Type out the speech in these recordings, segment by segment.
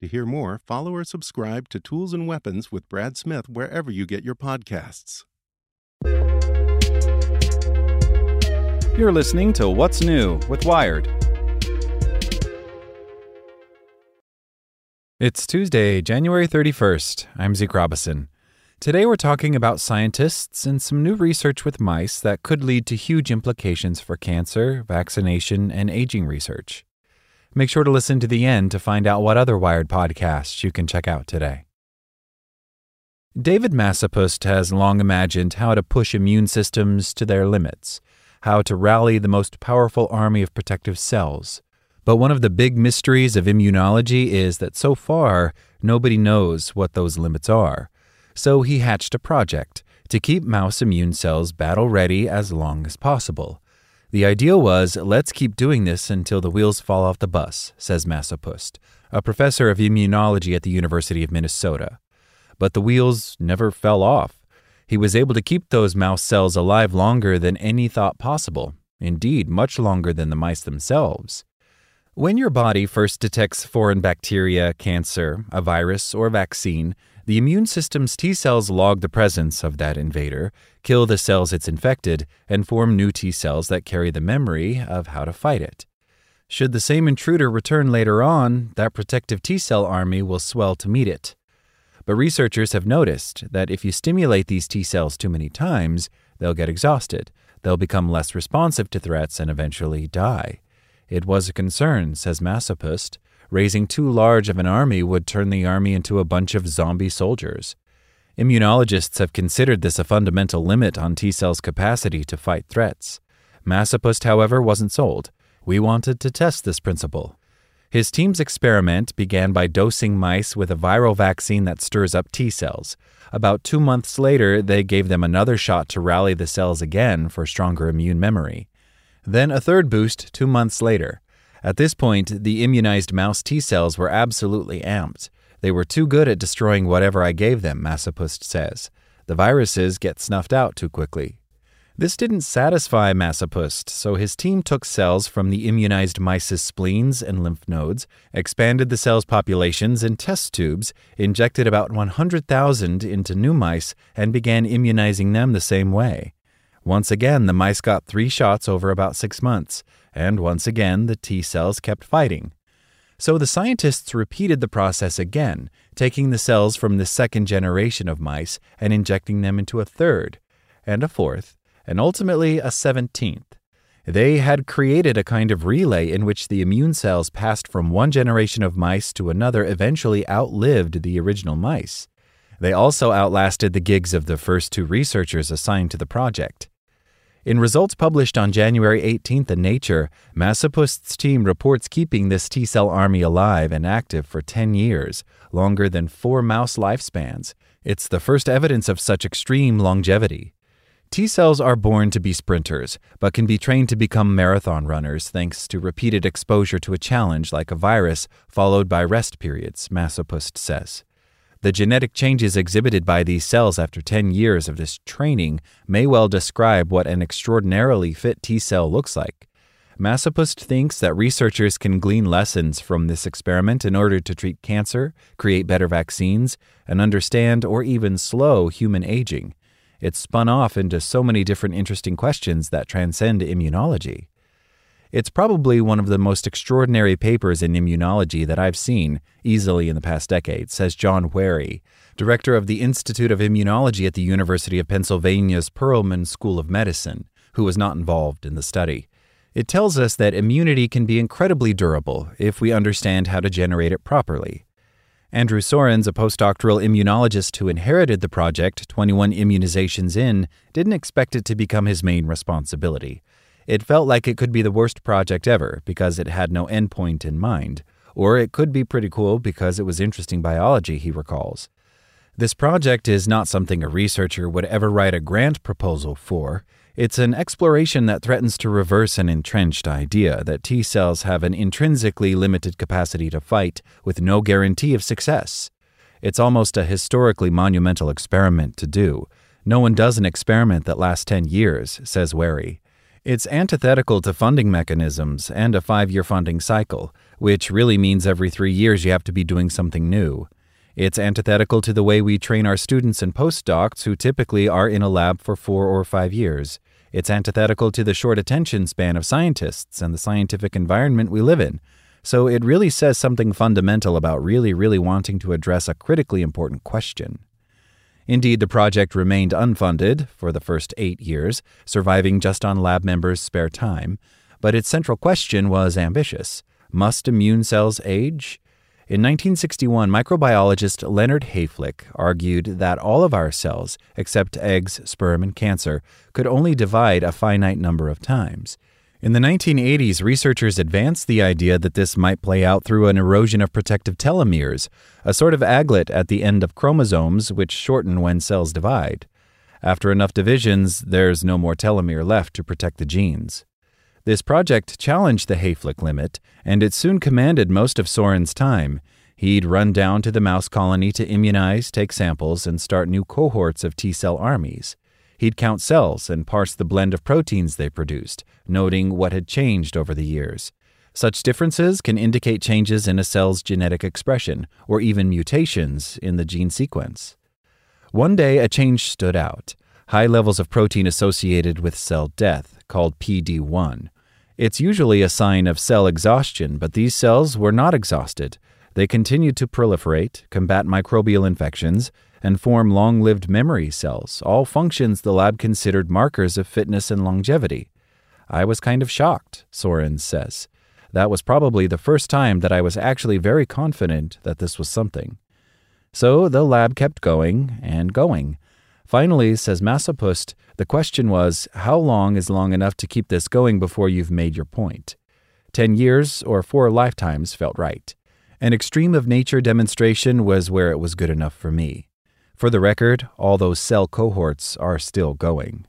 To hear more, follow or subscribe to Tools and Weapons with Brad Smith wherever you get your podcasts. You're listening to What's New with Wired. It's Tuesday, January 31st. I'm Zeke Robison. Today we're talking about scientists and some new research with mice that could lead to huge implications for cancer, vaccination, and aging research. Make sure to listen to the end to find out what other Wired podcasts you can check out today. David Masopust has long imagined how to push immune systems to their limits how to rally the most powerful army of protective cells. But one of the big mysteries of immunology is that so far, nobody knows what those limits are. So he hatched a project to keep mouse immune cells battle ready as long as possible. The idea was let's keep doing this until the wheels fall off the bus, says Masopust, a professor of immunology at the University of Minnesota. But the wheels never fell off. He was able to keep those mouse cells alive longer than any thought possible, indeed, much longer than the mice themselves. When your body first detects foreign bacteria, cancer, a virus, or vaccine, the immune system's T cells log the presence of that invader, kill the cells it's infected, and form new T cells that carry the memory of how to fight it. Should the same intruder return later on, that protective T cell army will swell to meet it. But researchers have noticed that if you stimulate these T cells too many times, they'll get exhausted, they'll become less responsive to threats, and eventually die. It was a concern, says Masopust. Raising too large of an army would turn the army into a bunch of zombie soldiers. Immunologists have considered this a fundamental limit on T cells' capacity to fight threats. Masopust, however, wasn't sold. We wanted to test this principle. His team's experiment began by dosing mice with a viral vaccine that stirs up T cells. About two months later, they gave them another shot to rally the cells again for stronger immune memory. Then a third boost two months later. At this point, the immunized mouse T cells were absolutely amped. They were too good at destroying whatever I gave them, Masopust says. The viruses get snuffed out too quickly. This didn't satisfy Masopust, so his team took cells from the immunized mice's spleens and lymph nodes, expanded the cells' populations in test tubes, injected about 100,000 into new mice, and began immunizing them the same way. Once again, the mice got three shots over about six months, and once again, the T cells kept fighting. So the scientists repeated the process again, taking the cells from the second generation of mice and injecting them into a third, and a fourth, and ultimately a 17th. They had created a kind of relay in which the immune cells passed from one generation of mice to another eventually outlived the original mice. They also outlasted the gigs of the first two researchers assigned to the project. In results published on January 18th in Nature, Masopust's team reports keeping this T cell army alive and active for 10 years, longer than four mouse lifespans. It's the first evidence of such extreme longevity. T cells are born to be sprinters, but can be trained to become marathon runners thanks to repeated exposure to a challenge like a virus, followed by rest periods, Masopust says. The genetic changes exhibited by these cells after 10 years of this training may well describe what an extraordinarily fit T cell looks like. Masopust thinks that researchers can glean lessons from this experiment in order to treat cancer, create better vaccines, and understand or even slow human aging. It's spun off into so many different interesting questions that transcend immunology. It's probably one of the most extraordinary papers in immunology that I've seen easily in the past decade, says John Wherry, director of the Institute of Immunology at the University of Pennsylvania's Perelman School of Medicine, who was not involved in the study. It tells us that immunity can be incredibly durable if we understand how to generate it properly. Andrew Soerens, a postdoctoral immunologist who inherited the project 21 immunizations in, didn't expect it to become his main responsibility. It felt like it could be the worst project ever because it had no endpoint in mind, or it could be pretty cool because it was interesting biology, he recalls. This project is not something a researcher would ever write a grant proposal for. It's an exploration that threatens to reverse an entrenched idea that T cells have an intrinsically limited capacity to fight with no guarantee of success. It's almost a historically monumental experiment to do. No one does an experiment that lasts 10 years, says Wherry. It's antithetical to funding mechanisms and a five year funding cycle, which really means every three years you have to be doing something new. It's antithetical to the way we train our students and postdocs who typically are in a lab for four or five years. It's antithetical to the short attention span of scientists and the scientific environment we live in. So it really says something fundamental about really, really wanting to address a critically important question. Indeed, the project remained unfunded for the first eight years, surviving just on lab members' spare time. But its central question was ambitious Must immune cells age? In 1961, microbiologist Leonard Hayflick argued that all of our cells, except eggs, sperm, and cancer, could only divide a finite number of times. In the 1980s, researchers advanced the idea that this might play out through an erosion of protective telomeres, a sort of aglet at the end of chromosomes which shorten when cells divide. After enough divisions, there's no more telomere left to protect the genes. This project challenged the Hayflick limit, and it soon commanded most of Soren's time. He'd run down to the mouse colony to immunize, take samples, and start new cohorts of T cell armies. He'd count cells and parse the blend of proteins they produced, noting what had changed over the years. Such differences can indicate changes in a cell's genetic expression, or even mutations in the gene sequence. One day, a change stood out high levels of protein associated with cell death, called PD1. It's usually a sign of cell exhaustion, but these cells were not exhausted. They continued to proliferate, combat microbial infections, and form long lived memory cells, all functions the lab considered markers of fitness and longevity. I was kind of shocked, Soerens says. That was probably the first time that I was actually very confident that this was something. So the lab kept going and going. Finally, says Masopust, the question was how long is long enough to keep this going before you've made your point? Ten years or four lifetimes felt right. An extreme of nature demonstration was where it was good enough for me. For the record, all those cell cohorts are still going.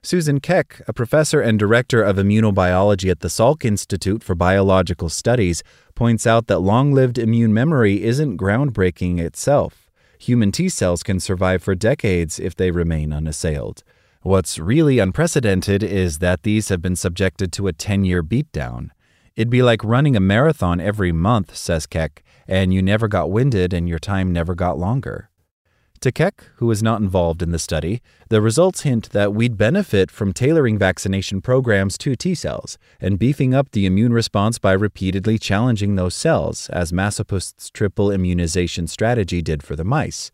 Susan Kaech, a professor and director of immunobiology at the Salk Institute for Biological Studies, points out that long lived immune memory isn't groundbreaking itself. Human T cells can survive for decades if they remain unassailed. What's really unprecedented is that these have been subjected to a 10 year beatdown. It'd be like running a marathon every month, says Kaech, and you never got winded and your time never got longer. To Kaech, who was not involved in the study, the results hint that we'd benefit from tailoring vaccination programs to T cells and beefing up the immune response by repeatedly challenging those cells, as Masopust's triple immunization strategy did for the mice.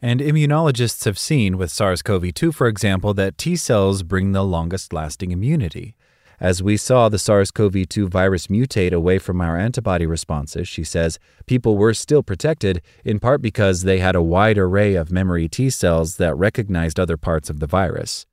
And immunologists have seen with SARS CoV 2, for example, that T cells bring the longest lasting immunity. As we saw the SARS CoV 2 virus mutate away from our antibody responses, she says, people were still protected, in part because they had a wide array of memory T cells that recognized other parts of the virus.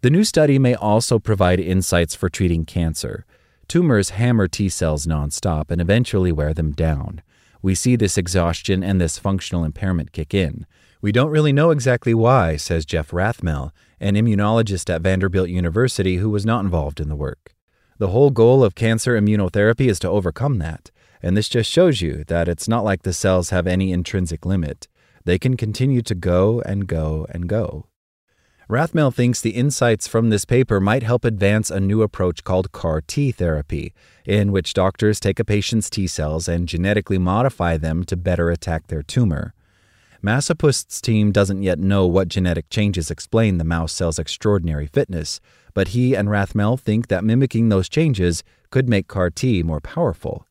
The new study may also provide insights for treating cancer. Tumors hammer T cells nonstop and eventually wear them down. We see this exhaustion and this functional impairment kick in. We don't really know exactly why, says Jeff Rathmell, an immunologist at Vanderbilt University who was not involved in the work. The whole goal of cancer immunotherapy is to overcome that, and this just shows you that it's not like the cells have any intrinsic limit. They can continue to go and go and go. Rathmell thinks the insights from this paper might help advance a new approach called CAR T therapy, in which doctors take a patient's T cells and genetically modify them to better attack their tumor. Masopust's team doesn't yet know what genetic changes explain the mouse cell's extraordinary fitness, but he and Rathmell think that mimicking those changes could make CAR T more powerful.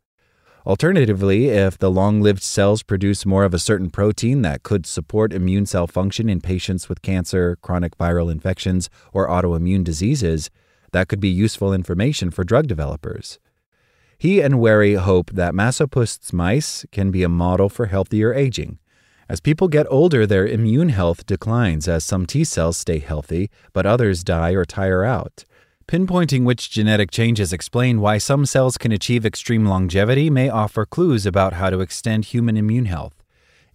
Alternatively, if the long lived cells produce more of a certain protein that could support immune cell function in patients with cancer, chronic viral infections, or autoimmune diseases, that could be useful information for drug developers. He and Wherry hope that Masopust's mice can be a model for healthier aging. As people get older, their immune health declines as some T cells stay healthy, but others die or tire out. Pinpointing which genetic changes explain why some cells can achieve extreme longevity may offer clues about how to extend human immune health.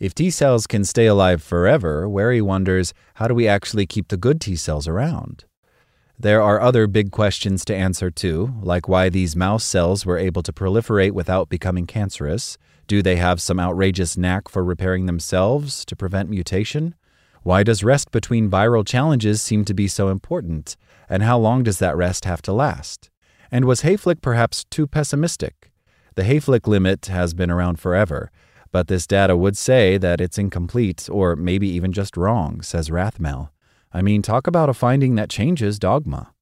If T cells can stay alive forever, Wherry wonders how do we actually keep the good T cells around? There are other big questions to answer too, like why these mouse cells were able to proliferate without becoming cancerous. Do they have some outrageous knack for repairing themselves to prevent mutation? Why does rest between viral challenges seem to be so important? And how long does that rest have to last? And was Hayflick perhaps too pessimistic? The Hayflick limit has been around forever, but this data would say that it's incomplete or maybe even just wrong, says Rathmell. I mean, talk about a finding that changes dogma.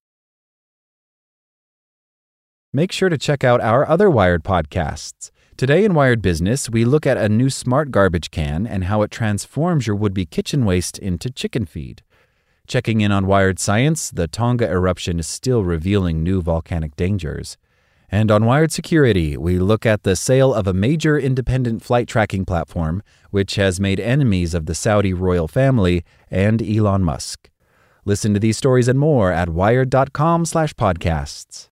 Make sure to check out our other Wired podcasts. Today in Wired Business, we look at a new smart garbage can and how it transforms your would be kitchen waste into chicken feed. Checking in on Wired Science, the Tonga eruption is still revealing new volcanic dangers. And on Wired Security, we look at the sale of a major independent flight tracking platform, which has made enemies of the Saudi royal family and Elon Musk. Listen to these stories and more at wired.com/podcasts.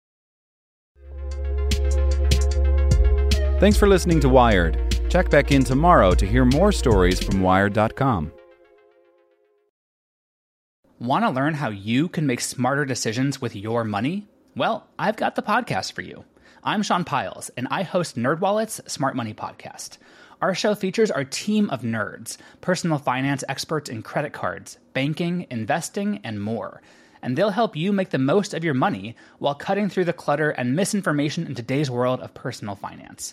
Thanks for listening to Wired. Check back in tomorrow to hear more stories from wired.com. Want to learn how you can make smarter decisions with your money? Well, I've got the podcast for you. I'm Sean Pyles, and I host NerdWallet's Smart Money Podcast. Our show features our team of nerds, personal finance experts in credit cards, banking, investing, and more. And they'll help you make the most of your money while cutting through the clutter and misinformation in today's world of personal finance.